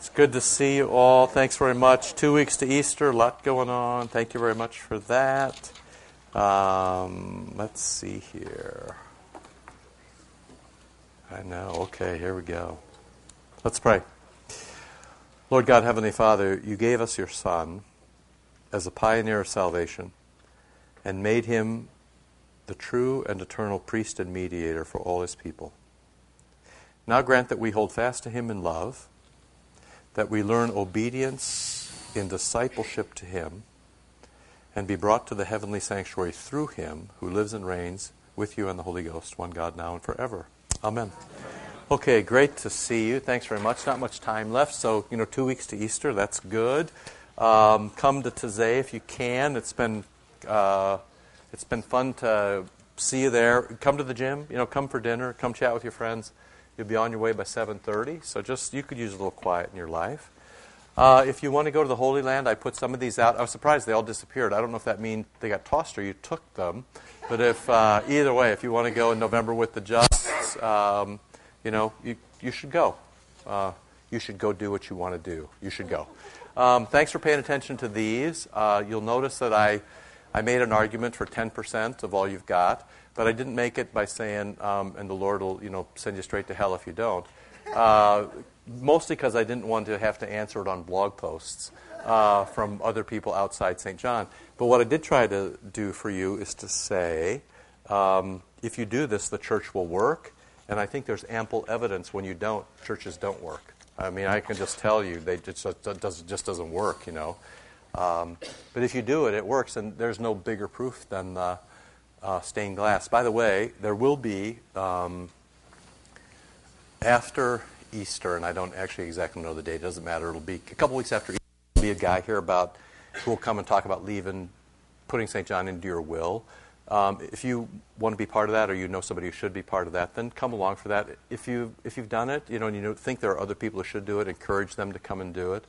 It's good to see you all. Thanks very much. Two weeks to Easter, a lot going on. Thank you very much for that. Um, let's see here. I know. Okay, here we go. Let's pray. Lord God, Heavenly Father, you gave us your Son as a pioneer of salvation and made him the true and eternal priest and mediator for all his people. Now grant that we hold fast to him in love that we learn obedience in discipleship to Him and be brought to the heavenly sanctuary through Him who lives and reigns with you and the Holy Ghost, one God now and forever. Amen. Okay, great to see you. Thanks very much. Not much time left, so you know, two weeks to Easter. That's good. Um, come to Taizé if you can. It's been uh, it's been fun to see you there. Come to the gym. You know, come for dinner. Come chat with your friends. You'll be on your way by 7:30. So just you could use a little quiet in your life. Uh, if you want to go to the Holy Land, I put some of these out. I was surprised they all disappeared. I don't know if that means they got tossed or you took them. But if uh, either way, if you want to go in November with the Justs, um, you know, you, you should go. Uh, you should go do what you want to do. You should go. Um, thanks for paying attention to these. Uh, you'll notice that I, I made an argument for 10% of all you've got. But I didn't make it by saying, um, and the Lord will, you know, send you straight to hell if you don't. Uh, mostly because I didn't want to have to answer it on blog posts uh, from other people outside St. John. But what I did try to do for you is to say, um, if you do this, the church will work. And I think there's ample evidence when you don't, churches don't work. I mean, I can just tell you, they just, just doesn't work, you know. Um, but if you do it, it works, and there's no bigger proof than uh, uh, stained glass. By the way, there will be, um, after Easter, and I don't actually exactly know the date, it doesn't matter, it'll be a couple weeks after Easter, there'll be a guy here about who will come and talk about leaving, putting St. John into your will. Um, if you want to be part of that, or you know somebody who should be part of that, then come along for that. If you if you've done it, you know, and you think there are other people who should do it, encourage them to come and do it.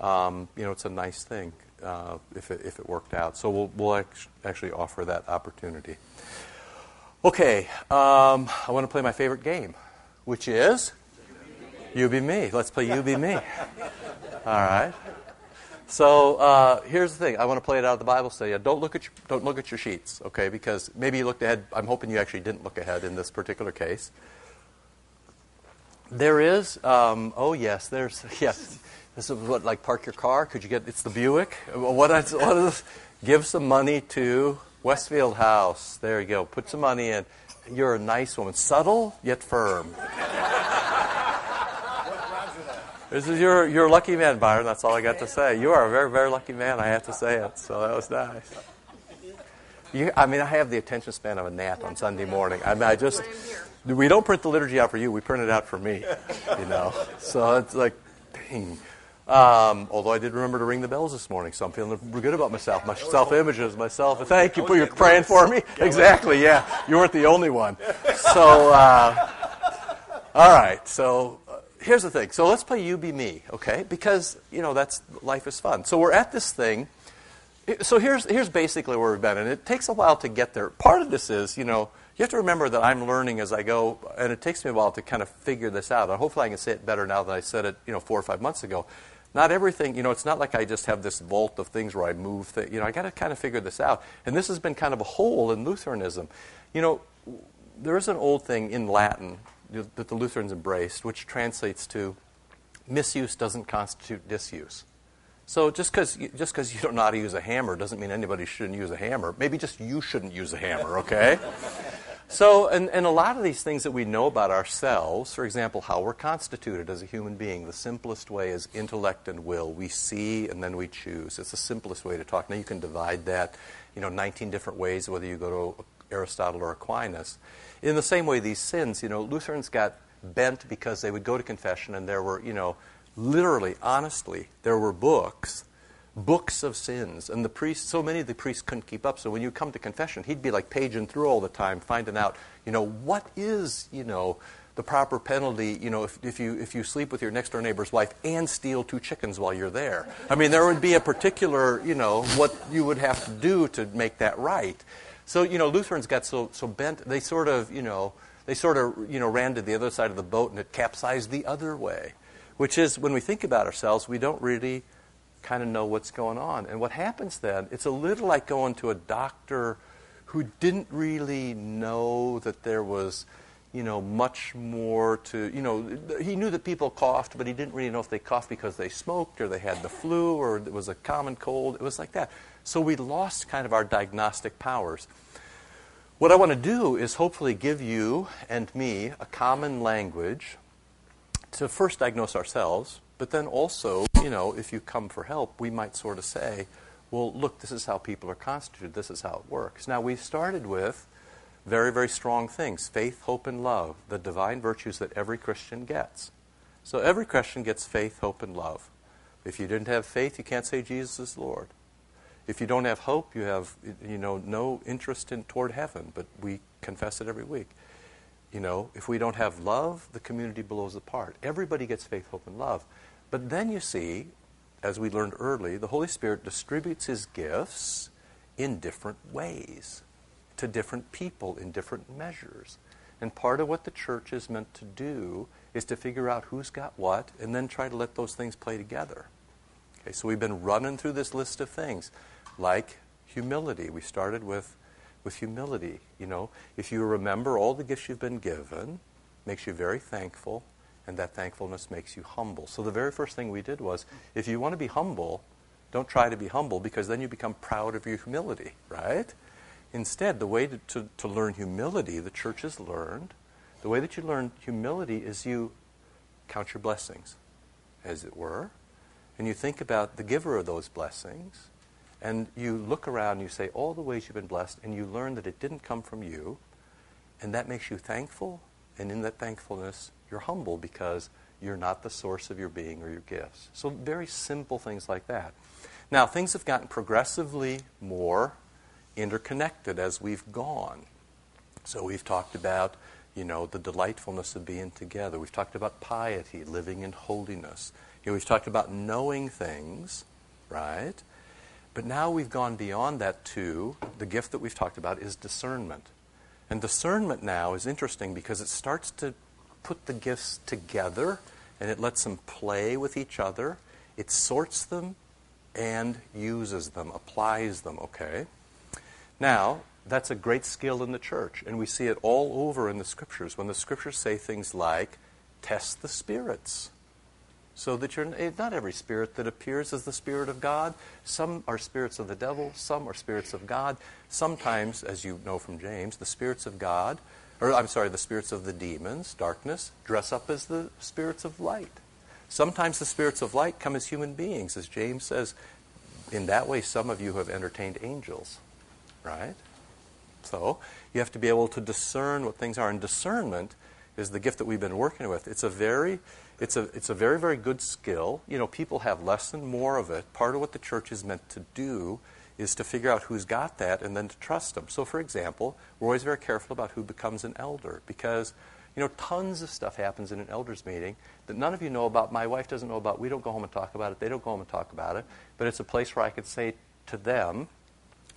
Um, you know, it's a nice thing uh, if, it, if it worked out. So we'll, we'll actually offer that opportunity. Okay, um, I want to play my favorite game, which is You Be Me. Let's play You Be Me. All right. So uh, here's the thing. I want to play it out of the Bible study. Don't look at your, don't look at your sheets, okay? Because maybe you looked ahead. I'm hoping you actually didn't look ahead in this particular case. There is. Um, oh yes, there's yes. This is what, like, park your car? Could you get, it's the Buick? What is, what is give some money to Westfield House. There you go. Put some money in. You're a nice woman. Subtle, yet firm. this is your, your lucky man, Byron. That's all I got to say. You are a very, very lucky man. I have to say it. So that was nice. You, I mean, I have the attention span of a gnat on Sunday morning. I mean, I just, we don't print the liturgy out for you. We print it out for me, you know. So it's like, dang. Um, although I did remember to ring the bells this morning, so I'm feeling good about myself. My self image images, myself. Thank you. You're praying for me. Exactly. Yeah, you weren't the only one. So, uh, all right. So uh, here's the thing. So let's play you be me, okay? Because you know that's life is fun. So we're at this thing. So here's here's basically where we've been, and it takes a while to get there. Part of this is you know you have to remember that I'm learning as I go, and it takes me a while to kind of figure this out. And hopefully, I can say it better now than I said it, you know, four or five months ago not everything, you know, it's not like I just have this vault of things where I move things. You know, I got to kind of figure this out. And this has been kind of a hole in Lutheranism. You know, there is an old thing in Latin that the Lutherans embraced, which translates to misuse doesn't constitute disuse. So just because just cause you don't know how to use a hammer doesn't mean anybody shouldn't use a hammer. Maybe just you shouldn't use a hammer, okay? So, and, and a lot of these things that we know about ourselves, for example, how we're constituted as a human being, the simplest way is intellect and will. We see and then we choose. It's the simplest way to talk. Now, you can divide that, you know, 19 different ways, whether you go to Aristotle or Aquinas. In the same way, these sins, you know, Lutherans got bent because they would go to confession and there were, you know, literally, honestly, there were books books of sins. And the priests, so many of the priests couldn't keep up. So when you come to confession, he'd be like paging through all the time, finding out, you know, what is, you know, the proper penalty, you know, if, if, you, if you sleep with your next door neighbor's wife and steal two chickens while you're there. I mean, there would be a particular, you know, what you would have to do to make that right. So, you know, Lutherans got so, so bent, they sort of, you know, they sort of, you know, ran to the other side of the boat and it capsized the other way. which is when we think about ourselves, we don't really kind of know what's going on. And what happens then, it's a little like going to a doctor who didn't really know that there was, you know, much more to, you know, he knew that people coughed, but he didn't really know if they coughed because they smoked or they had the flu or it was a common cold. It was like that. So we lost kind of our diagnostic powers. What I want to do is hopefully give you and me a common language to first diagnose ourselves, but then also, you know, if you come for help, we might sort of say, well, look, this is how people are constituted, this is how it works. Now, we started with very, very strong things faith, hope, and love, the divine virtues that every Christian gets. So every Christian gets faith, hope, and love. If you didn't have faith, you can't say Jesus is Lord. If you don't have hope, you have you know no interest in toward heaven, but we confess it every week. You know, if we don't have love, the community blows apart. Everybody gets faith, hope, and love. But then you see, as we learned early, the Holy Spirit distributes his gifts in different ways to different people in different measures. And part of what the church is meant to do is to figure out who's got what and then try to let those things play together. Okay, so we've been running through this list of things like humility. We started with, with humility. You know, if you remember all the gifts you've been given, makes you very thankful, and that thankfulness makes you humble. So the very first thing we did was, if you want to be humble, don't try to be humble because then you become proud of your humility, right? Instead, the way to, to, to learn humility, the church has learned, the way that you learn humility is you count your blessings, as it were, and you think about the giver of those blessings, and you look around and you say all the ways you've been blessed, and you learn that it didn't come from you, and that makes you thankful. And in that thankfulness, you're humble because you're not the source of your being or your gifts. So, very simple things like that. Now, things have gotten progressively more interconnected as we've gone. So, we've talked about, you know, the delightfulness of being together. We've talked about piety, living in holiness. You know, we've talked about knowing things, right? But now we've gone beyond that to the gift that we've talked about is discernment. And discernment now is interesting because it starts to put the gifts together and it lets them play with each other. It sorts them and uses them, applies them, okay? Now, that's a great skill in the church, and we see it all over in the scriptures when the scriptures say things like, test the spirits so that you're eh, not every spirit that appears is the spirit of God. Some are spirits of the devil, some are spirits of God. Sometimes, as you know from James, the spirits of God, or I'm sorry, the spirits of the demons, darkness, dress up as the spirits of light. Sometimes the spirits of light come as human beings, as James says. In that way, some of you have entertained angels, right? So you have to be able to discern what things are. And discernment is the gift that we've been working with. It's a very it's a, it's a very, very good skill. You know, people have less and more of it. Part of what the church is meant to do is to figure out who's got that and then to trust them. So, for example, we're always very careful about who becomes an elder because, you know, tons of stuff happens in an elders meeting that none of you know about. My wife doesn't know about. We don't go home and talk about it. They don't go home and talk about it. But it's a place where I could say to them,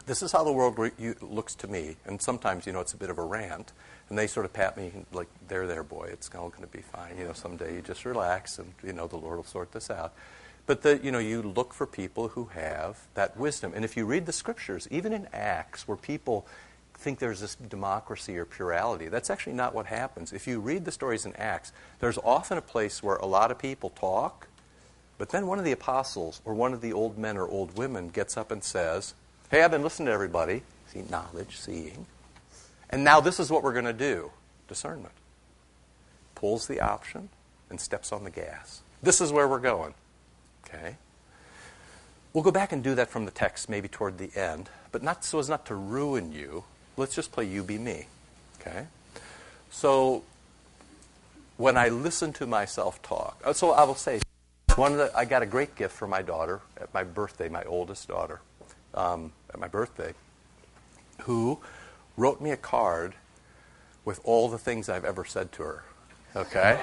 this is how the world re- looks to me. And sometimes, you know, it's a bit of a rant. And they sort of pat me like, there, there, boy, it's all going to be fine. You know, someday you just relax and, you know, the Lord will sort this out. But, the, you know, you look for people who have that wisdom. And if you read the scriptures, even in Acts, where people think there's this democracy or plurality, that's actually not what happens. If you read the stories in Acts, there's often a place where a lot of people talk, but then one of the apostles or one of the old men or old women gets up and says, Hey, I've been listening to everybody. See, knowledge, seeing. And now this is what we're going to do discernment. Pulls the option and steps on the gas. This is where we're going. Okay? We'll go back and do that from the text maybe toward the end, but not so as not to ruin you. Let's just play you be me. Okay? So when I listen to myself talk, uh, so I will say, one of the, I got a great gift for my daughter at my birthday, my oldest daughter, um, at my birthday, who wrote me a card with all the things I've ever said to her. Okay?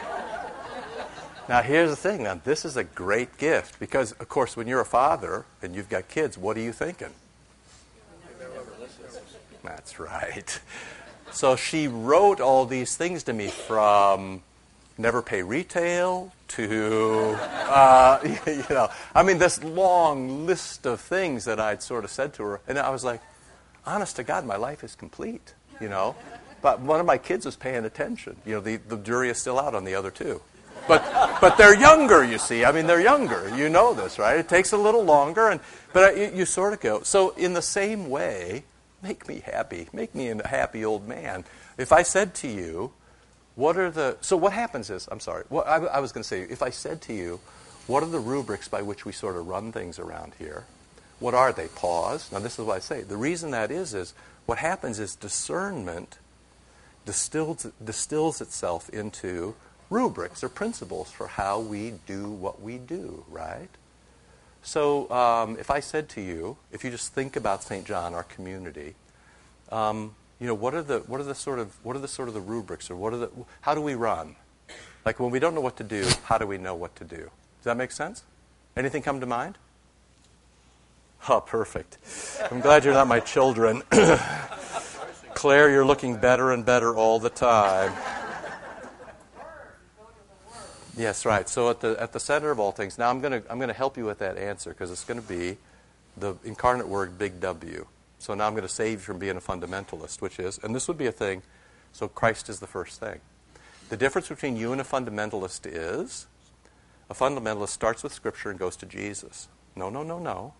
Now, here's the thing. Now, this is a great gift because, of course, when you're a father and you've got kids, what are you thinking? That's right. So she wrote all these things to me from never pay retail to, uh, you know, I mean, this long list of things that I'd sort of said to her. And I was like, honest to God, my life is complete, you know. But one of my kids was paying attention. You know, the, the jury is still out on the other two. But, but they're younger, you see. I mean, they're younger. You know this, right? It takes a little longer, and, but you, you sort of go. So, in the same way, make me happy. Make me a happy old man. If I said to you, what are the. So, what happens is, I'm sorry, what, I, I was going to say, if I said to you, what are the rubrics by which we sort of run things around here? What are they? Pause. Now, this is what I say. The reason that is, is what happens is discernment distills, distills itself into rubrics or principles for how we do what we do, right? So, um, if I said to you, if you just think about St. John, our community, um, you know, what are the what are the sort of what are the sort of the rubrics or what are the how do we run? Like when we don't know what to do, how do we know what to do? Does that make sense? Anything come to mind? Oh, perfect. I'm glad you're not my children. Claire, you're looking better and better all the time. Yes, right. So at the at the center of all things. Now I'm going to I'm to help you with that answer because it's going to be the incarnate word big W. So now I'm going to save you from being a fundamentalist, which is, and this would be a thing, so Christ is the first thing. The difference between you and a fundamentalist is a fundamentalist starts with Scripture and goes to Jesus. No, no, no, no.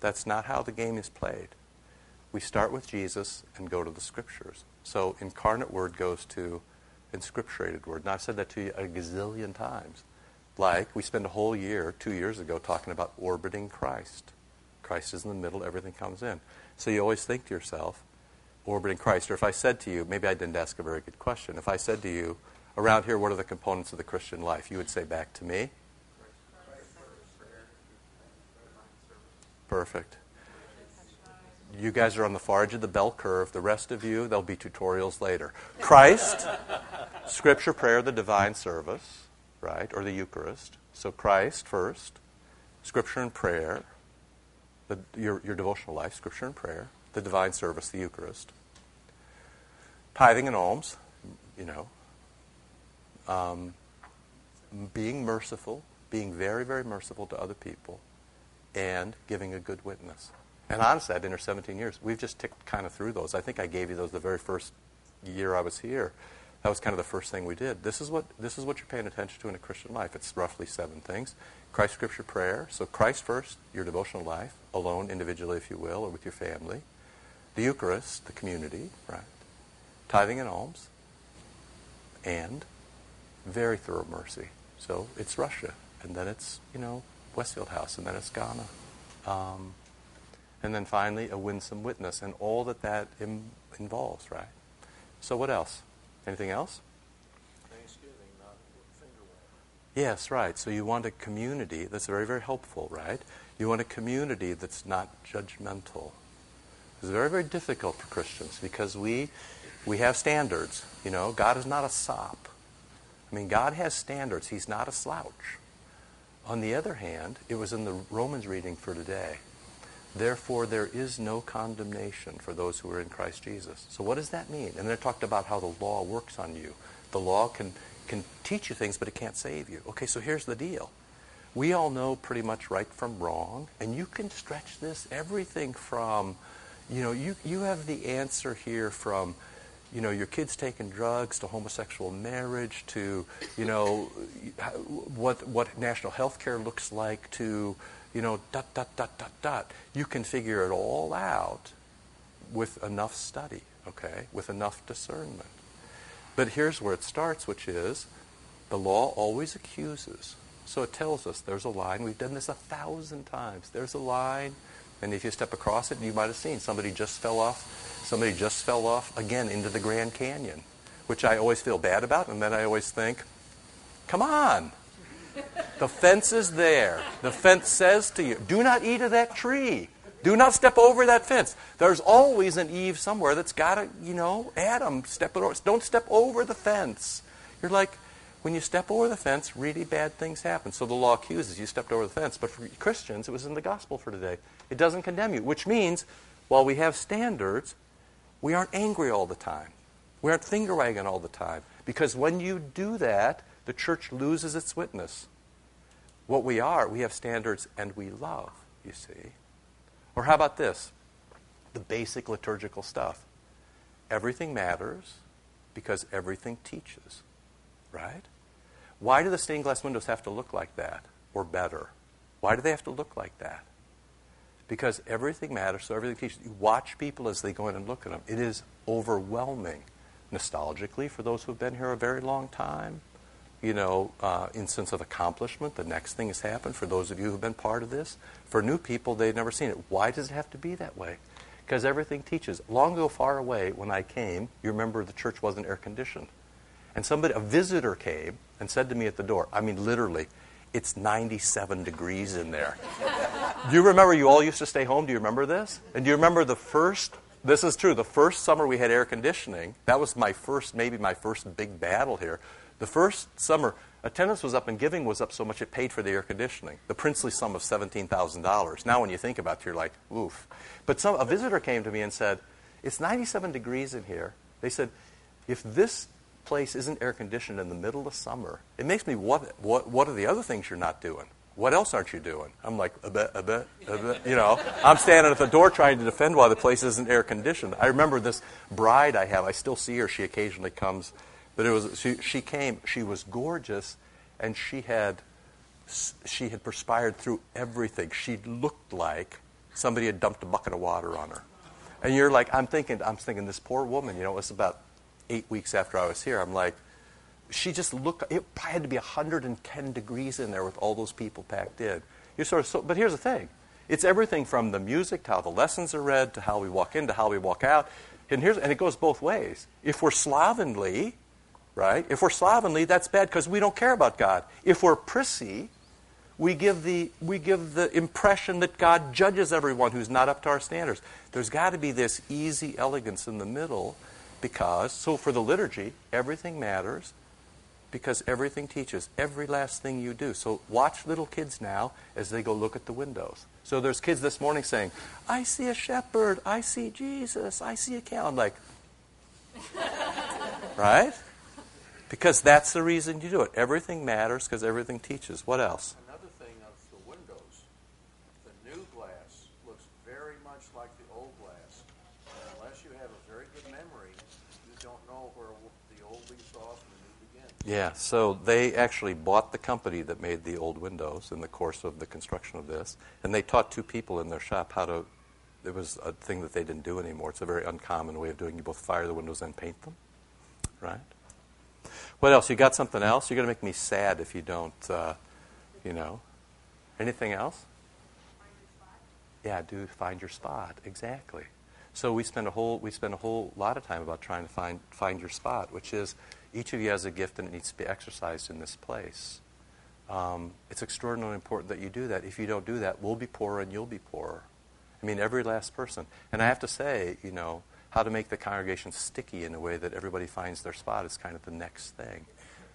That's not how the game is played. We start with Jesus and go to the Scriptures. So incarnate word goes to inscripturated word. And I've said that to you a gazillion times. Like we spent a whole year, two years ago, talking about orbiting Christ. Christ is in the middle, everything comes in. So you always think to yourself, orbiting Christ. Or if I said to you, maybe I didn't ask a very good question. If I said to you, around here, what are the components of the Christian life? You would say back to me. Perfect. You guys are on the far edge of the bell curve. The rest of you, there'll be tutorials later. Christ, Scripture, prayer, the divine service, right, or the Eucharist. So Christ first, Scripture and prayer, the, your, your devotional life, Scripture and prayer, the divine service, the Eucharist, tithing and alms, you know, um, being merciful, being very, very merciful to other people, and giving a good witness. And honestly, I've been here 17 years. We've just ticked kind of through those. I think I gave you those the very first year I was here. That was kind of the first thing we did. This is what this is what you're paying attention to in a Christian life. It's roughly seven things. Christ, Scripture, prayer. So Christ first, your devotional life, alone, individually, if you will, or with your family. The Eucharist, the community, right? Tithing and alms, and very thorough mercy. So it's Russia, and then it's you know Westfield House, and then it's Ghana. Um, and then finally, a winsome witness, and all that that Im- involves, right? So, what else? Anything else? Thanksgiving, not finger Yes, right. So, you want a community that's very, very helpful, right? You want a community that's not judgmental. It's very, very difficult for Christians because we, we have standards. You know, God is not a sop. I mean, God has standards. He's not a slouch. On the other hand, it was in the Romans reading for today. Therefore, there is no condemnation for those who are in Christ Jesus. So, what does that mean? And then it talked about how the law works on you. The law can, can teach you things, but it can't save you. Okay, so here's the deal. We all know pretty much right from wrong, and you can stretch this everything from, you know, you, you have the answer here from, you know, your kids taking drugs to homosexual marriage to, you know, what, what national health care looks like to, you know, dot, dot, dot, dot, dot. You can figure it all out with enough study, okay, with enough discernment. But here's where it starts, which is the law always accuses. So it tells us there's a line. We've done this a thousand times. There's a line, and if you step across it, you might have seen somebody just fell off. Somebody just fell off again into the Grand Canyon, which I always feel bad about, and then I always think, come on, the fence is there. The fence says to you, do not eat of that tree. Do not step over that fence. There's always an Eve somewhere that's got to, you know, Adam, step over. Don't step over the fence. You're like, when you step over the fence, really bad things happen. So the law accuses you stepped over the fence. But for Christians, it was in the gospel for today. It doesn't condemn you, which means while we have standards, we aren't angry all the time. We aren't finger wagging all the time. Because when you do that, the church loses its witness. What we are, we have standards and we love, you see. Or how about this? The basic liturgical stuff. Everything matters because everything teaches, right? Why do the stained glass windows have to look like that or better? Why do they have to look like that? Because everything matters, so everything teaches. You watch people as they go in and look at them. It is overwhelming, nostalgically, for those who have been here a very long time. You know, uh, in sense of accomplishment, the next thing has happened for those of you who've been part of this. For new people, they've never seen it. Why does it have to be that way? Because everything teaches. Long ago, far away, when I came, you remember the church wasn't air conditioned. And somebody, a visitor came and said to me at the door, I mean, literally, it's 97 degrees in there. do you remember you all used to stay home? Do you remember this? And do you remember the first, this is true, the first summer we had air conditioning, that was my first, maybe my first big battle here. The first summer, attendance was up and giving was up so much it paid for the air conditioning. The princely sum of $17,000. Now, when you think about it, you're like, oof. But some, a visitor came to me and said, It's 97 degrees in here. They said, If this place isn't air conditioned in the middle of summer, it makes me, what, what, what are the other things you're not doing? What else aren't you doing? I'm like, a bit, a bit, a bit. You know, I'm standing at the door trying to defend why the place isn't air conditioned. I remember this bride I have. I still see her. She occasionally comes but it was she, she came. She was gorgeous, and she had she had perspired through everything. She looked like somebody had dumped a bucket of water on her. And you're like, I'm thinking, I'm thinking, this poor woman. You know, it was about eight weeks after I was here. I'm like, she just looked. It had to be 110 degrees in there with all those people packed in. You're sort of so. But here's the thing. It's everything from the music to how the lessons are read to how we walk in to how we walk out. And here's and it goes both ways. If we're slovenly, right? If we're slovenly, that's bad because we don't care about God. If we're prissy, we give the we give the impression that God judges everyone who's not up to our standards. There's got to be this easy elegance in the middle because so for the liturgy, everything matters because everything teaches every last thing you do. So watch little kids now as they go look at the windows. So there's kids this morning saying, "I see a shepherd, I see Jesus, I see a cow." I'm like, right? Because that's the reason you do it. Everything matters because everything teaches. What else? Another thing of the windows, the new glass looks very much like the old glass. And unless you have a very good memory, you don't know where the old leaves off and the new begins. Yeah, so they actually bought the company that made the old windows in the course of the construction of this, and they taught two people in their shop how to. It was a thing that they didn't do anymore. It's a very uncommon way of doing. You both fire the windows and paint them, right? What else? You got something else? You're going to make me sad if you don't, uh, you know. Anything else? Yeah, do find your spot. Exactly. So we spend a whole we spend a whole lot of time about trying to find find your spot, which is each of you has a gift and it needs to be exercised in this place. Um, it's extraordinarily important that you do that. If you don't do that, we'll be poorer and you'll be poorer. I mean, every last person. And I have to say, you know, how to make the congregation sticky in a way that everybody finds their spot is kind of the next thing.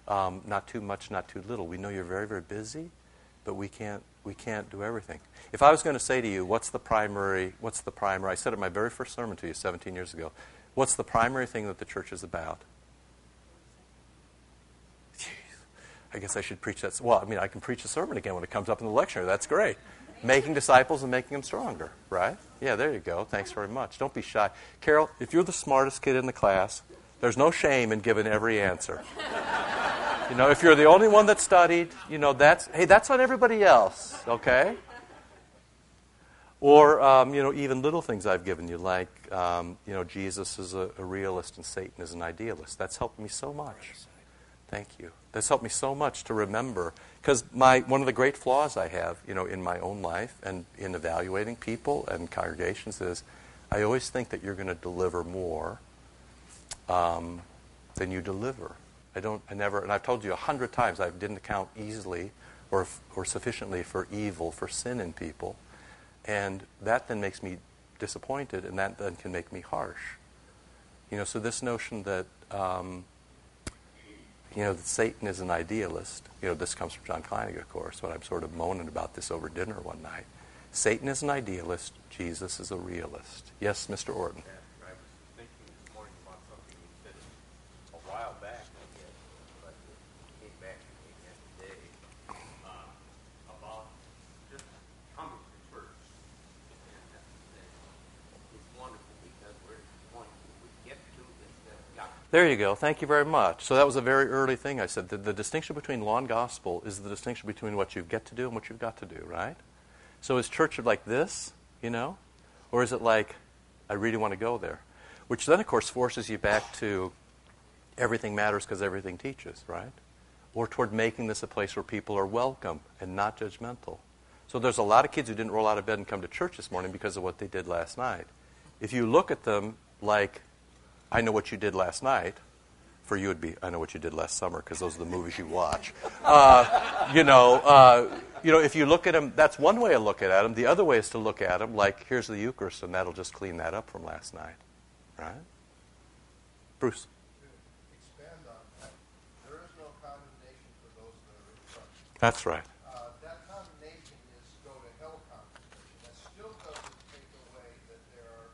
Um, not too much, not too little. We know you're very, very busy, but we can't we can't do everything. If I was going to say to you, what's the primary? What's the primary? I said it in my very first sermon to you 17 years ago. What's the primary thing that the church is about? Jeez, I guess I should preach that. Well, I mean, I can preach a sermon again when it comes up in the lecture. That's great making disciples and making them stronger, right? Yeah, there you go. Thanks very much. Don't be shy. Carol, if you're the smartest kid in the class, there's no shame in giving every answer. You know, if you're the only one that studied, you know, that's, hey, that's on everybody else, okay? Or, um, you know, even little things I've given you, like, um, you know, Jesus is a, a realist and Satan is an idealist. That's helped me so much. Thank you. That's helped me so much to remember because my one of the great flaws I have, you know, in my own life and in evaluating people and congregations is I always think that you're going to deliver more um, than you deliver. I don't. I never. And I've told you a hundred times I didn't account easily or or sufficiently for evil, for sin in people, and that then makes me disappointed, and that then can make me harsh. You know. So this notion that um, you know, that Satan is an idealist. You know, this comes from John Kleinig, of course, but I'm sort of moaning about this over dinner one night. Satan is an idealist. Jesus is a realist. Yes, Mr. Orton. Yeah, I was thinking this morning about something you said a while back, but it came back There you go. Thank you very much. So that was a very early thing I said. The, the distinction between law and gospel is the distinction between what you get to do and what you've got to do, right? So is church like this, you know? Or is it like, I really want to go there? Which then, of course, forces you back to everything matters because everything teaches, right? Or toward making this a place where people are welcome and not judgmental. So there's a lot of kids who didn't roll out of bed and come to church this morning because of what they did last night. If you look at them like, I know what you did last night, for you would be, I know what you did last summer because those are the movies you watch. Uh, you know, uh, you know, if you look at them, that's one way of looking at them. The other way is to look at them like, here's the Eucharist, and that'll just clean that up from last night, right? Bruce. That's right. Uh, that condemnation is go to hell condemnation. That still doesn't take away that there are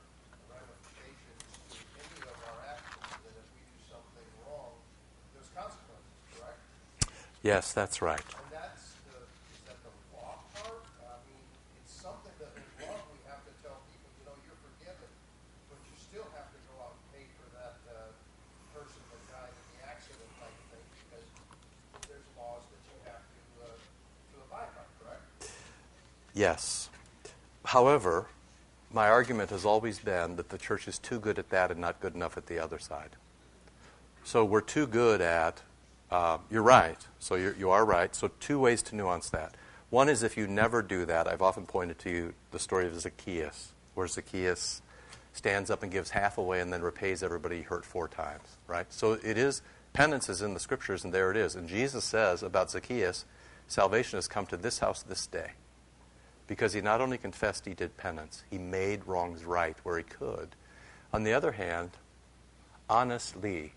ramifications to any of our actions. That if we do something wrong, there's consequences. Correct? Yes, that's right. That's the that the? I mean, it's something that in law we have to tell people, you know, you're forgiven, but you still have to go out and pay for that uh, person that died in the accident type thing because there's laws that you have to uh, to abide by. Correct? Yes. However, my argument has always been that the church is too good at that and not good enough at the other side. So we're too good at, uh, you're right, so you're, you are right. So, two ways to nuance that. One is if you never do that, I've often pointed to you the story of Zacchaeus, where Zacchaeus stands up and gives half away and then repays everybody he hurt four times, right? So it is, penance is in the scriptures, and there it is. And Jesus says about Zacchaeus, salvation has come to this house this day because he not only confessed he did penance, he made wrongs right where he could. On the other hand, honestly,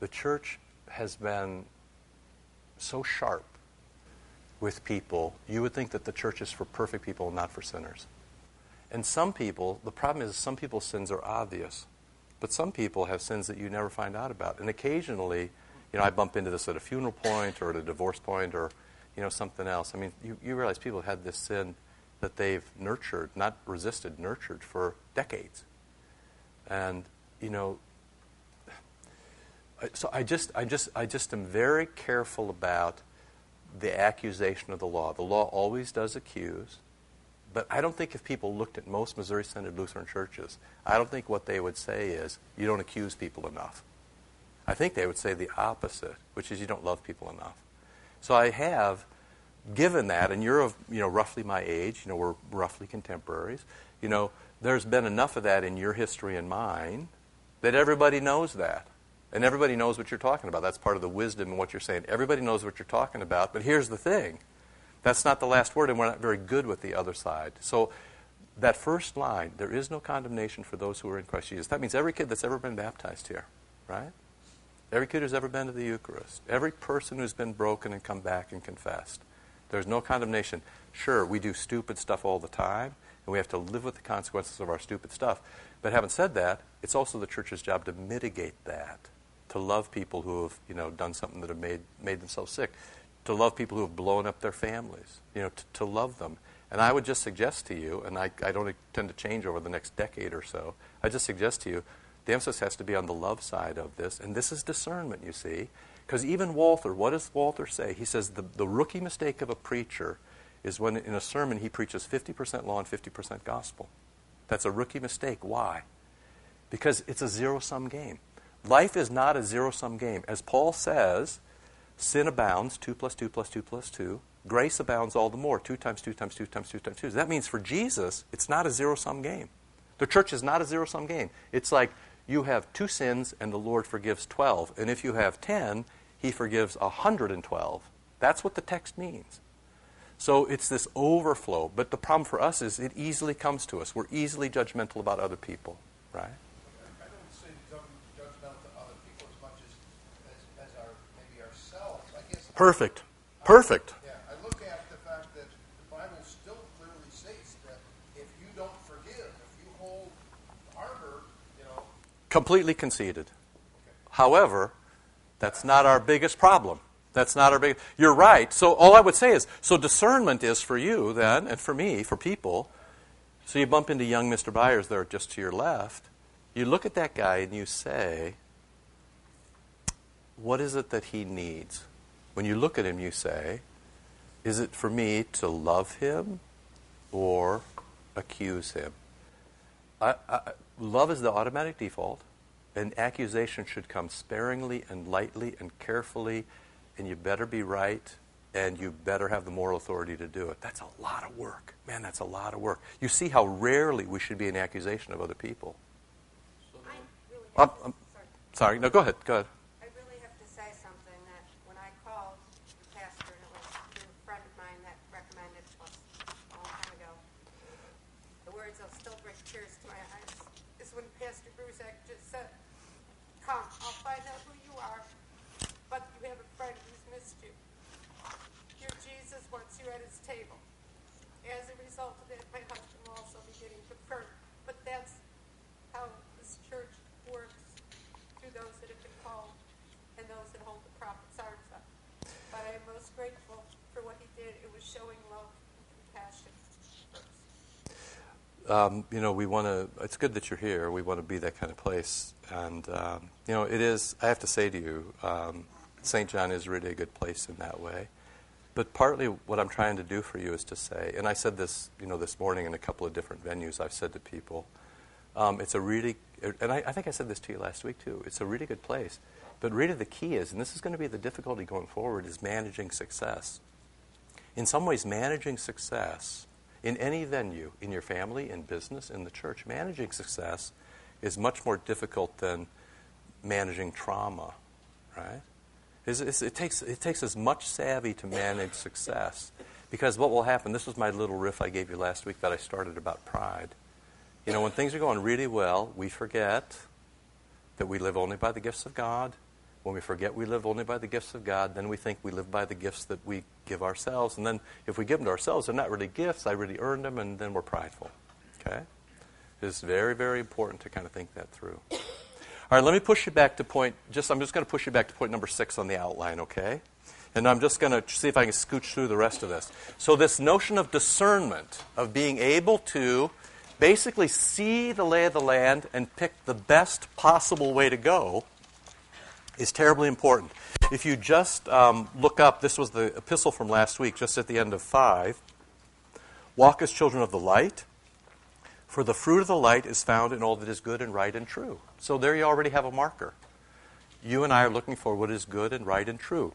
the church has been so sharp with people, you would think that the church is for perfect people, not for sinners. And some people, the problem is some people's sins are obvious, but some people have sins that you never find out about. And occasionally, you know, I bump into this at a funeral point or at a divorce point or, you know, something else. I mean, you, you realize people have had this sin that they've nurtured, not resisted, nurtured for decades. And, you know, so I just, I just, I just am very careful about the accusation of the law. The law always does accuse, but I don't think if people looked at most Missouri Synod Lutheran churches, I don't think what they would say is, you don't accuse people enough. I think they would say the opposite, which is you don't love people enough. So I have given that, and you're of you know roughly my age, you know we're roughly contemporaries. You know, there's been enough of that in your history and mine that everybody knows that, and everybody knows what you're talking about. That's part of the wisdom in what you're saying. Everybody knows what you're talking about. But here's the thing: that's not the last word, and we're not very good with the other side. So. That first line, there is no condemnation for those who are in Christ Jesus. That means every kid that's ever been baptized here, right? Every kid who's ever been to the Eucharist, every person who's been broken and come back and confessed. There's no condemnation. Sure, we do stupid stuff all the time, and we have to live with the consequences of our stupid stuff. But having said that, it's also the church's job to mitigate that, to love people who have, you know, done something that have made, made themselves sick, to love people who have blown up their families, you know, to, to love them. And I would just suggest to you, and I, I don't intend to change over the next decade or so, I just suggest to you, the emphasis has to be on the love side of this. And this is discernment, you see. Because even Walther, what does Walther say? He says the, the rookie mistake of a preacher is when in a sermon he preaches 50% law and 50% gospel. That's a rookie mistake. Why? Because it's a zero sum game. Life is not a zero sum game. As Paul says, sin abounds, 2 plus 2 plus 2 plus 2. Grace abounds all the more, 2 times 2 times 2 times 2 times 2. That means for Jesus, it's not a zero sum game. The church is not a zero sum game. It's like you have two sins and the Lord forgives 12. And if you have 10, he forgives 112. That's what the text means. So it's this overflow. But the problem for us is it easily comes to us. We're easily judgmental about other people, right? I don't say judge- judgmental to other people as much as, as, as our, maybe ourselves. I guess. Perfect. Perfect. Yeah, I look at the fact that the Bible still clearly states that if you don't forgive, if you hold harbor, you know, Completely conceded. However, that's not our biggest problem. That's not our big. You're right. So all I would say is, so discernment is for you then, and for me, for people. So you bump into young Mr. Byers there just to your left. You look at that guy and you say, what is it that he needs? When you look at him, you say, is it for me to love him or accuse him? I, I, love is the automatic default, and accusation should come sparingly and lightly and carefully, and you better be right, and you better have the moral authority to do it. That's a lot of work. Man, that's a lot of work. You see how rarely we should be in accusation of other people. I really have to, um, sorry. Sorry, no, go ahead, go ahead. I really have to say something that when I called the pastor, and it was through a friend of mine that recommended us a long time ago, the words that still bring tears to my eyes is when Just said, Come, I'll find out who you are, but you have a friend who's missed you. Your Jesus wants you at his table. As a result of that, my husband will also be getting confirmed. But that's how this church works through those that have been called and those that hold the prophet's arms up. But I am most grateful for what he did. It was showing love and compassion first. Um, you know, we want to, it's good that you're here. We want to be that kind of place. And, um, you know, it is, I have to say to you, um, St. John is really a good place in that way. But partly what I'm trying to do for you is to say, and I said this, you know, this morning in a couple of different venues, I've said to people, um, it's a really, and I, I think I said this to you last week too, it's a really good place. But really the key is, and this is going to be the difficulty going forward, is managing success. In some ways, managing success in any venue, in your family, in business, in the church, managing success is much more difficult than managing trauma, right? It's, it's, it, takes, it takes as much savvy to manage success. Because what will happen, this was my little riff I gave you last week that I started about pride. You know, when things are going really well, we forget that we live only by the gifts of God. When we forget we live only by the gifts of God, then we think we live by the gifts that we give ourselves. And then if we give them to ourselves, they're not really gifts. I really earned them, and then we're prideful. Okay? It's very, very important to kind of think that through. All right, let me push you back to point, just, I'm just going to push you back to point number six on the outline, okay? And I'm just going to see if I can scooch through the rest of this. So, this notion of discernment, of being able to basically see the lay of the land and pick the best possible way to go, is terribly important. If you just um, look up, this was the epistle from last week, just at the end of 5. Walk as children of the light, for the fruit of the light is found in all that is good and right and true. So there you already have a marker. You and I are looking for what is good and right and true.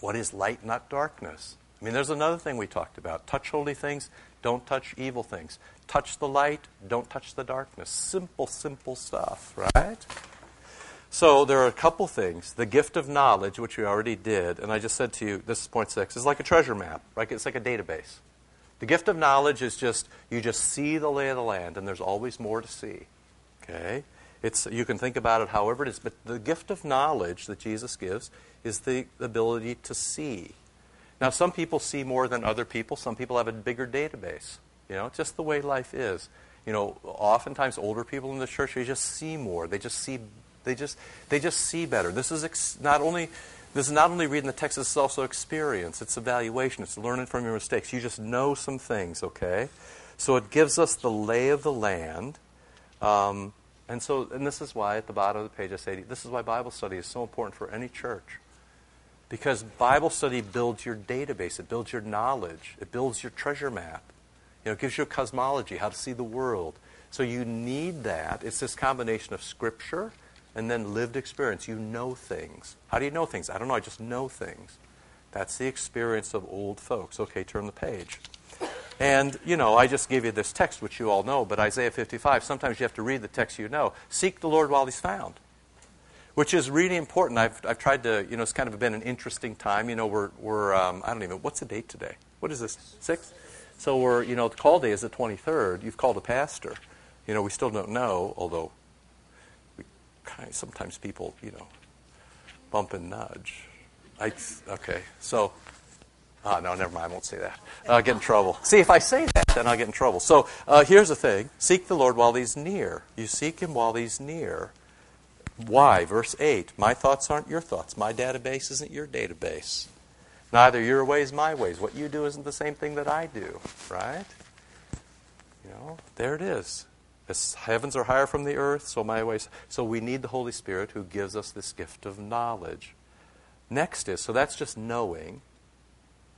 What is light, not darkness? I mean, there's another thing we talked about. Touch holy things, don't touch evil things. Touch the light, don't touch the darkness. Simple, simple stuff, right? So there are a couple things. The gift of knowledge, which we already did, and I just said to you, this is point six, is like a treasure map, right? It's like a database. The gift of knowledge is just you just see the lay of the land, and there's always more to see. Okay, it's you can think about it however it is, but the gift of knowledge that Jesus gives is the ability to see. Now, some people see more than other people. Some people have a bigger database. You know, it's just the way life is. You know, oftentimes older people in the church they just see more. They just see. They just they just see better. This is ex- not only this is not only reading the text, it's also experience. It's evaluation. It's learning from your mistakes. You just know some things, okay? So it gives us the lay of the land. Um, and so, and this is why at the bottom of the page I say, this is why Bible study is so important for any church. Because Bible study builds your database, it builds your knowledge, it builds your treasure map. You know, it gives you a cosmology, how to see the world. So you need that. It's this combination of scripture and then lived experience. You know things. How do you know things? I don't know, I just know things. That's the experience of old folks. Okay, turn the page. And, you know, I just gave you this text, which you all know, but Isaiah 55, sometimes you have to read the text you know. Seek the Lord while he's found, which is really important. I've, I've tried to, you know, it's kind of been an interesting time. You know, we're, we're um, I don't even, what's the date today? What is this? Six? So we're, you know, the call day is the 23rd. You've called a pastor. You know, we still don't know, although kind sometimes people, you know, bump and nudge. I, okay, so Oh, no, never mind. I won't say that. I'll get in trouble. See, if I say that, then I'll get in trouble. So uh, here's the thing seek the Lord while he's near. You seek him while he's near. Why? Verse 8 My thoughts aren't your thoughts. My database isn't your database. Neither your ways, my ways. What you do isn't the same thing that I do, right? You know, there it is. Heavens are higher from the earth, so my ways. So we need the Holy Spirit who gives us this gift of knowledge. Next is, so that's just knowing.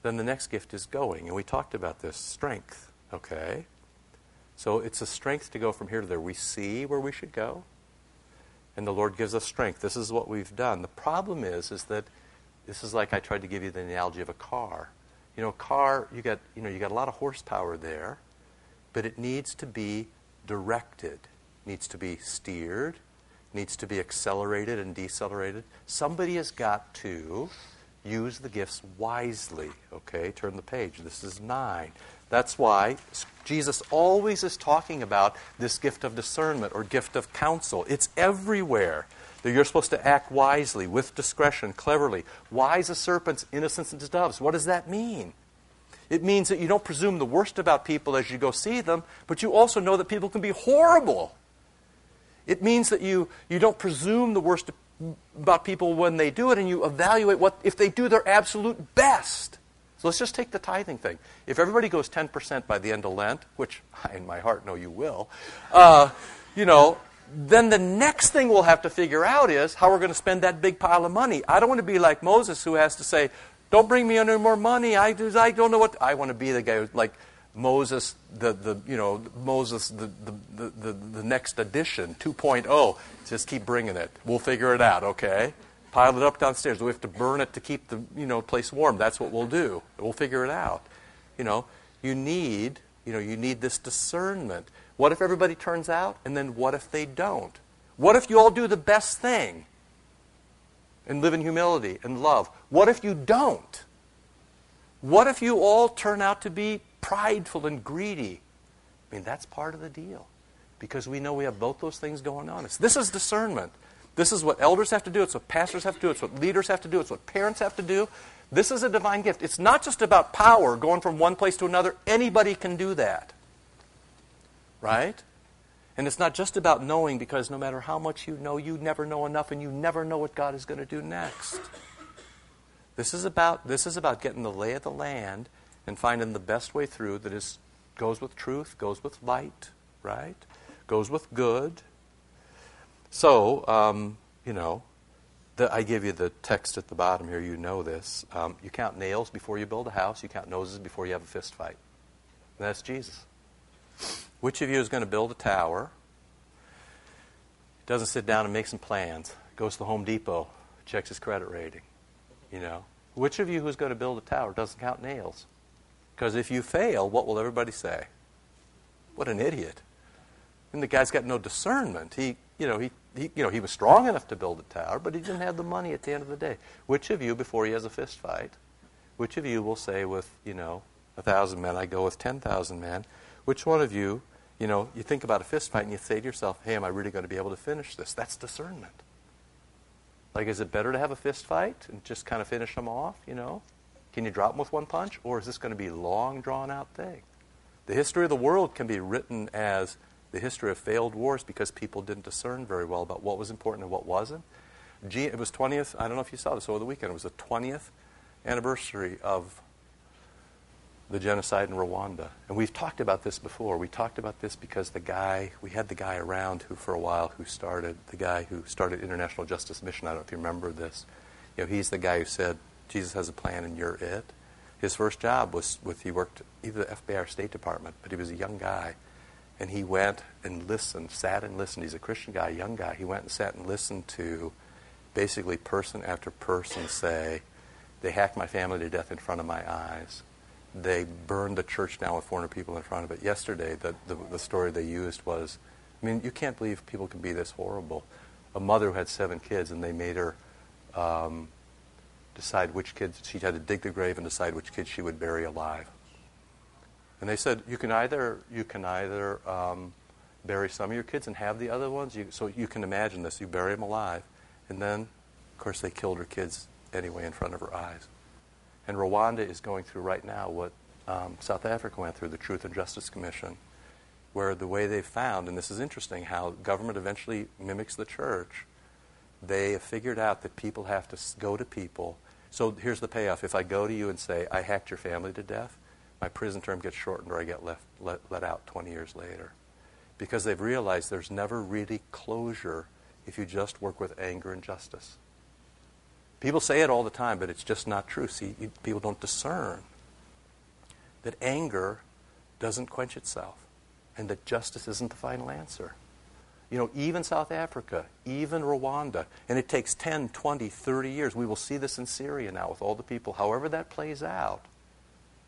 Then the next gift is going. And we talked about this strength, okay? So it's a strength to go from here to there. We see where we should go, and the Lord gives us strength. This is what we've done. The problem is, is that this is like I tried to give you the analogy of a car. You know, a car, you got, you know, you got a lot of horsepower there, but it needs to be directed, needs to be steered, needs to be accelerated and decelerated. Somebody has got to use the gifts wisely. Okay, turn the page. This is nine. That's why Jesus always is talking about this gift of discernment or gift of counsel. It's everywhere. That you're supposed to act wisely, with discretion, cleverly. Wise as serpents, innocent as doves. What does that mean? It means that you don't presume the worst about people as you go see them, but you also know that people can be horrible. It means that you, you don't presume the worst about people when they do it, and you evaluate what if they do their absolute best. So let's just take the tithing thing. If everybody goes 10% by the end of Lent, which I in my heart know you will, uh, you know, then the next thing we'll have to figure out is how we're going to spend that big pile of money. I don't want to be like Moses who has to say, don't bring me any more money. I, I don't know what. I want to be the guy like Moses, the, the you know Moses, the, the, the, the next edition, 2.0. Just keep bringing it. We'll figure it out. Okay, pile it up downstairs. We have to burn it to keep the you know place warm. That's what we'll do. We'll figure it out. You know, you need you know you need this discernment. What if everybody turns out, and then what if they don't? What if you all do the best thing? And live in humility and love? What if you don't? What if you all turn out to be prideful and greedy? I mean, that's part of the deal because we know we have both those things going on. This is discernment. This is what elders have to do. It's what pastors have to do. It's what leaders have to do. It's what parents have to do. This is a divine gift. It's not just about power going from one place to another. Anybody can do that. Right? And it's not just about knowing, because no matter how much you know, you never know enough and you never know what God is going to do next. This is about, this is about getting the lay of the land and finding the best way through that is, goes with truth, goes with light, right? Goes with good. So, um, you know, the, I give you the text at the bottom here. You know this. Um, you count nails before you build a house. You count noses before you have a fist fight. And that's Jesus. Which of you is going to build a tower? Doesn't sit down and make some plans. Goes to the Home Depot, checks his credit rating. You know, which of you who's going to build a tower doesn't count nails? Because if you fail, what will everybody say? What an idiot! And the guy's got no discernment. He, you know, he, he, you know, he was strong enough to build a tower, but he didn't have the money at the end of the day. Which of you, before he has a fist fight, which of you will say, with you know, a thousand men, I go with ten thousand men? Which one of you you know, you think about a fist fight and you say to yourself, hey, am I really going to be able to finish this? That's discernment. Like, is it better to have a fist fight and just kind of finish them off, you know? Can you drop them with one punch? Or is this going to be a long, drawn out thing? The history of the world can be written as the history of failed wars because people didn't discern very well about what was important and what wasn't. It was 20th, I don't know if you saw this over the weekend, it was the 20th anniversary of the genocide in Rwanda. And we've talked about this before. We talked about this because the guy, we had the guy around who, for a while, who started, the guy who started International Justice Mission. I don't know if you remember this. You know, he's the guy who said, Jesus has a plan and you're it. His first job was with, he worked either the FBI or State Department, but he was a young guy. And he went and listened, sat and listened. He's a Christian guy, a young guy. He went and sat and listened to basically person after person say, they hacked my family to death in front of my eyes they burned the church down with 400 people in front of it. Yesterday, the, the, the, story they used was I mean, you can't believe people can be this horrible. A mother who had seven kids, and they made her um, decide which kids, she had to dig the grave and decide which kids she would bury alive. And they said, you can either, you can either um, bury some of your kids and have the other ones. You, so you can imagine this. You bury them alive. And then, of course, they killed her kids anyway in front of her eyes. And Rwanda is going through right now what um, South Africa went through, the Truth and Justice Commission, where the way they found, and this is interesting, how government eventually mimics the church. They have figured out that people have to go to people. So here's the payoff. If I go to you and say, I hacked your family to death, my prison term gets shortened or I get left, let, let out 20 years later. Because they've realized there's never really closure if you just work with anger and justice. People say it all the time, but it's just not true. See, people don't discern that anger doesn't quench itself and that justice isn't the final answer. You know, even South Africa, even Rwanda, and it takes 10, 20, 30 years. We will see this in Syria now with all the people. However that plays out,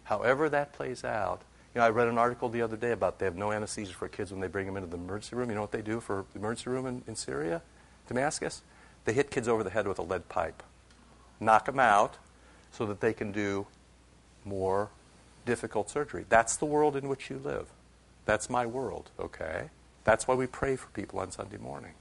however that plays out. You know, I read an article the other day about they have no anesthesia for kids when they bring them into the emergency room. You know what they do for the emergency room in, in Syria, Damascus? They hit kids over the head with a lead pipe, knock them out so that they can do more difficult surgery. That's the world in which you live. That's my world, okay? That's why we pray for people on Sunday morning.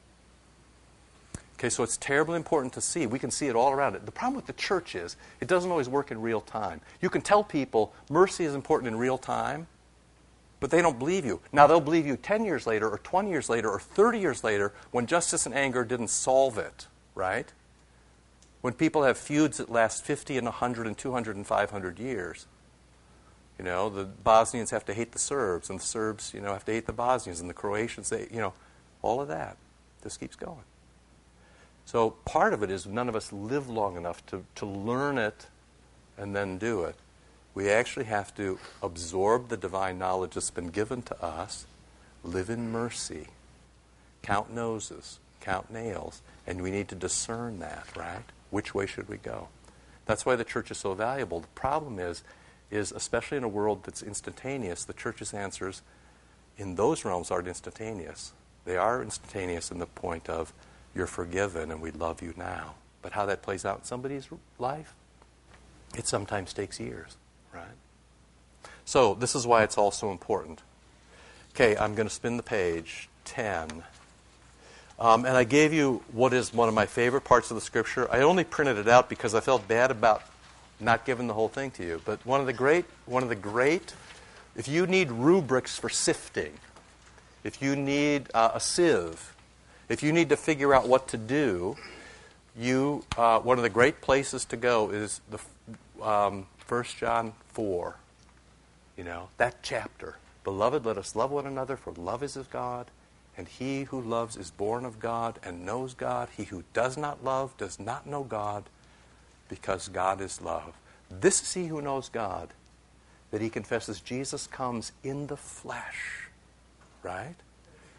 Okay, so it's terribly important to see. We can see it all around it. The problem with the church is it doesn't always work in real time. You can tell people mercy is important in real time, but they don't believe you. Now, they'll believe you 10 years later, or 20 years later, or 30 years later when justice and anger didn't solve it, right? When people have feuds that last 50 and 100 and 200 and 500 years. You know, the Bosnians have to hate the Serbs, and the Serbs, you know, have to hate the Bosnians, and the Croatians, they, you know, all of that. This keeps going. So part of it is none of us live long enough to, to learn it and then do it. We actually have to absorb the divine knowledge that's been given to us, live in mercy, count noses, count nails, and we need to discern that, right? Which way should we go? That's why the church is so valuable. The problem is is, especially in a world that's instantaneous, the church's answers in those realms aren't instantaneous. They are instantaneous in the point of, you're forgiven and we love you now. But how that plays out in somebody's life, it sometimes takes years, right? So, this is why it's all so important. Okay, I'm going to spin the page. 10. Um, and I gave you what is one of my favorite parts of the scripture. I only printed it out because I felt bad about not giving the whole thing to you. But one of the great, one of the great, if you need rubrics for sifting, if you need uh, a sieve, if you need to figure out what to do, you uh, one of the great places to go is the um, 1 John 4. You know, that chapter. Beloved, let us love one another, for love is of God, and he who loves is born of God and knows God. He who does not love does not know God, because God is love. This is he who knows God, that he confesses Jesus comes in the flesh. Right?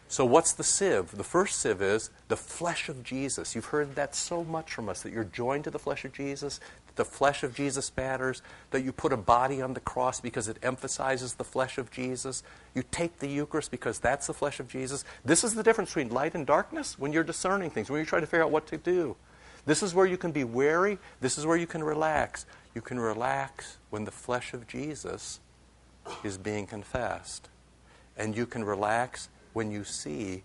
So, what's the sieve? The first sieve is the flesh of Jesus. You've heard that so much from us that you're joined to the flesh of Jesus, that the flesh of Jesus matters, that you put a body on the cross because it emphasizes the flesh of Jesus. You take the Eucharist because that's the flesh of Jesus. This is the difference between light and darkness when you're discerning things, when you're trying to figure out what to do. This is where you can be wary. This is where you can relax. You can relax when the flesh of Jesus is being confessed. And you can relax when you see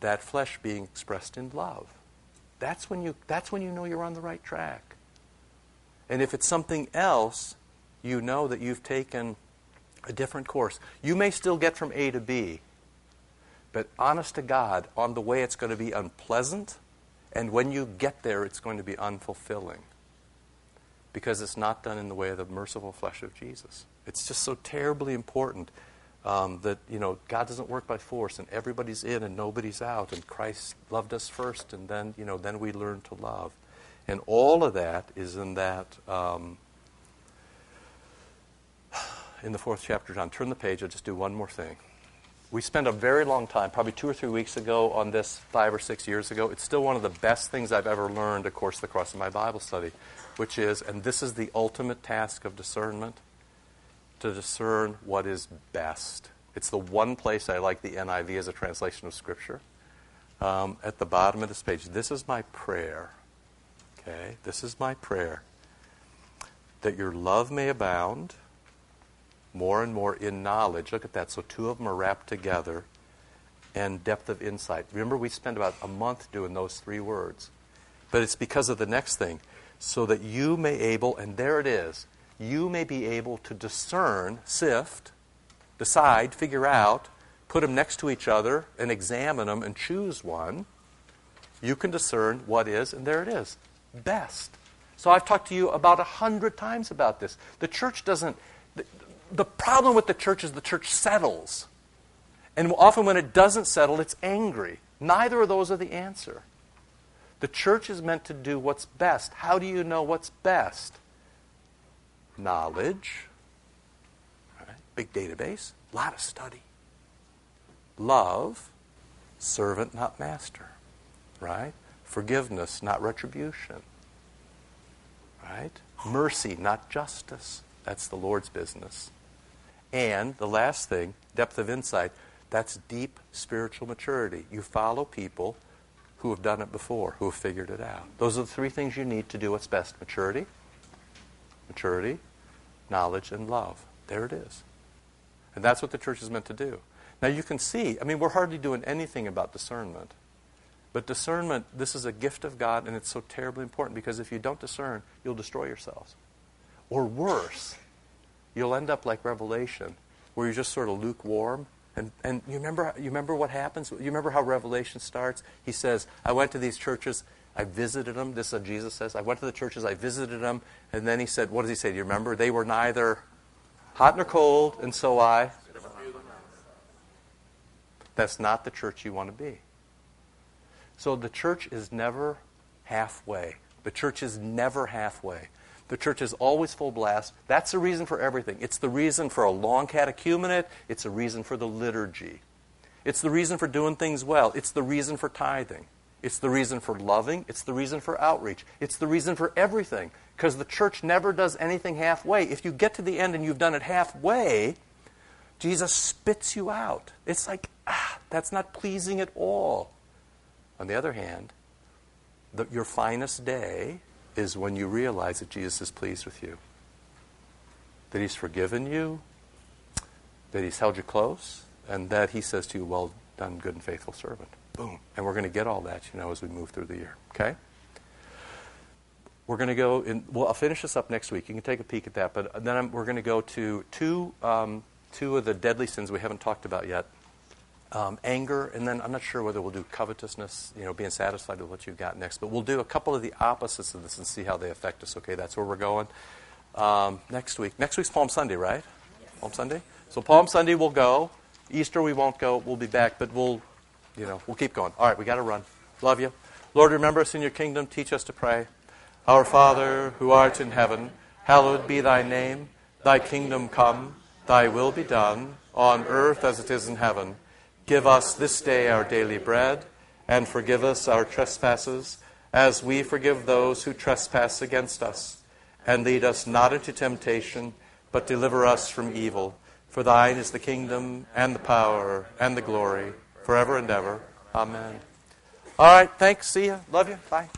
that flesh being expressed in love. That's when you, that's when you know you're on the right track. And if it's something else, you know that you've taken a different course. You may still get from A to B, but honest to God, on the way it's going to be unpleasant and when you get there, it's going to be unfulfilling because it's not done in the way of the merciful flesh of Jesus. It's just so terribly important um, that, you know, God doesn't work by force and everybody's in and nobody's out and Christ loved us first and then, you know, then we learn to love. And all of that is in that, um, in the fourth chapter, John. Turn the page, I'll just do one more thing we spent a very long time, probably two or three weeks ago, on this five or six years ago. It's still one of the best things I've ever learned, of course, the course of my Bible study, which is, and this is the ultimate task of discernment, to discern what is best. It's the one place I like the NIV as a translation of Scripture. Um, at the bottom of this page, this is my prayer. Okay, this is my prayer. That your love may abound more and more in knowledge. Look at that. So two of them are wrapped together. And depth of insight. Remember, we spent about a month doing those three words. But it's because of the next thing. So that you may able, and there it is, you may be able to discern, sift, decide, figure out, put them next to each other and examine them and choose one. You can discern what is, and there it is, best. So I've talked to you about a hundred times about this. The church doesn't the problem with the church is the church settles. And often when it doesn't settle, it's angry. Neither of those are the answer. The church is meant to do what's best. How do you know what's best? Knowledge, right? big database, a lot of study. Love, servant, not master, right? Forgiveness, not retribution, right? Mercy, not justice. That's the Lord's business. And the last thing, depth of insight, that's deep spiritual maturity. You follow people who have done it before, who have figured it out. Those are the three things you need to do what's best maturity, maturity, knowledge, and love. There it is. And that's what the church is meant to do. Now you can see, I mean, we're hardly doing anything about discernment. But discernment, this is a gift of God, and it's so terribly important because if you don't discern, you'll destroy yourselves. Or worse, you'll end up like Revelation, where you're just sort of lukewarm. And, and you, remember, you remember what happens? You remember how Revelation starts? He says, I went to these churches, I visited them. This is what Jesus says. I went to the churches, I visited them. And then he said, What does he say? Do you remember? They were neither hot nor cold, and so I. That's not the church you want to be. So the church is never halfway. The church is never halfway. The church is always full blast. That's the reason for everything. It's the reason for a long catechumenate. It's the reason for the liturgy. It's the reason for doing things well. It's the reason for tithing. It's the reason for loving. It's the reason for outreach. It's the reason for everything. Because the church never does anything halfway. If you get to the end and you've done it halfway, Jesus spits you out. It's like, ah, that's not pleasing at all. On the other hand, the, your finest day is when you realize that Jesus is pleased with you, that He's forgiven you, that He's held you close, and that He says to you, Well done, good and faithful servant. Boom. And we're going to get all that, you know, as we move through the year. Okay? We're going to go in, well, I'll finish this up next week. You can take a peek at that. But then I'm, we're going to go to two, um, two of the deadly sins we haven't talked about yet um, anger, and then I'm not sure whether we'll do covetousness, you know, being satisfied with what you've got next. But we'll do a couple of the opposites of this and see how they affect us. Okay, that's where we're going. Um, next week. Next week's Palm Sunday, right? Yes. Palm Sunday. So Palm Sunday we'll go. Easter we won't go. We'll be back, but we'll, you know, we'll keep going. All right, we got to run. Love you, Lord. Remember us in your kingdom. Teach us to pray. Our Father, who art in heaven, hallowed be thy name. Thy kingdom come. Thy will be done on earth as it is in heaven. Give us this day our daily bread, and forgive us our trespasses, as we forgive those who trespass against us. And lead us not into temptation, but deliver us from evil. For thine is the kingdom, and the power, and the glory, forever and ever. Amen. All right, thanks. See you. Love you. Bye.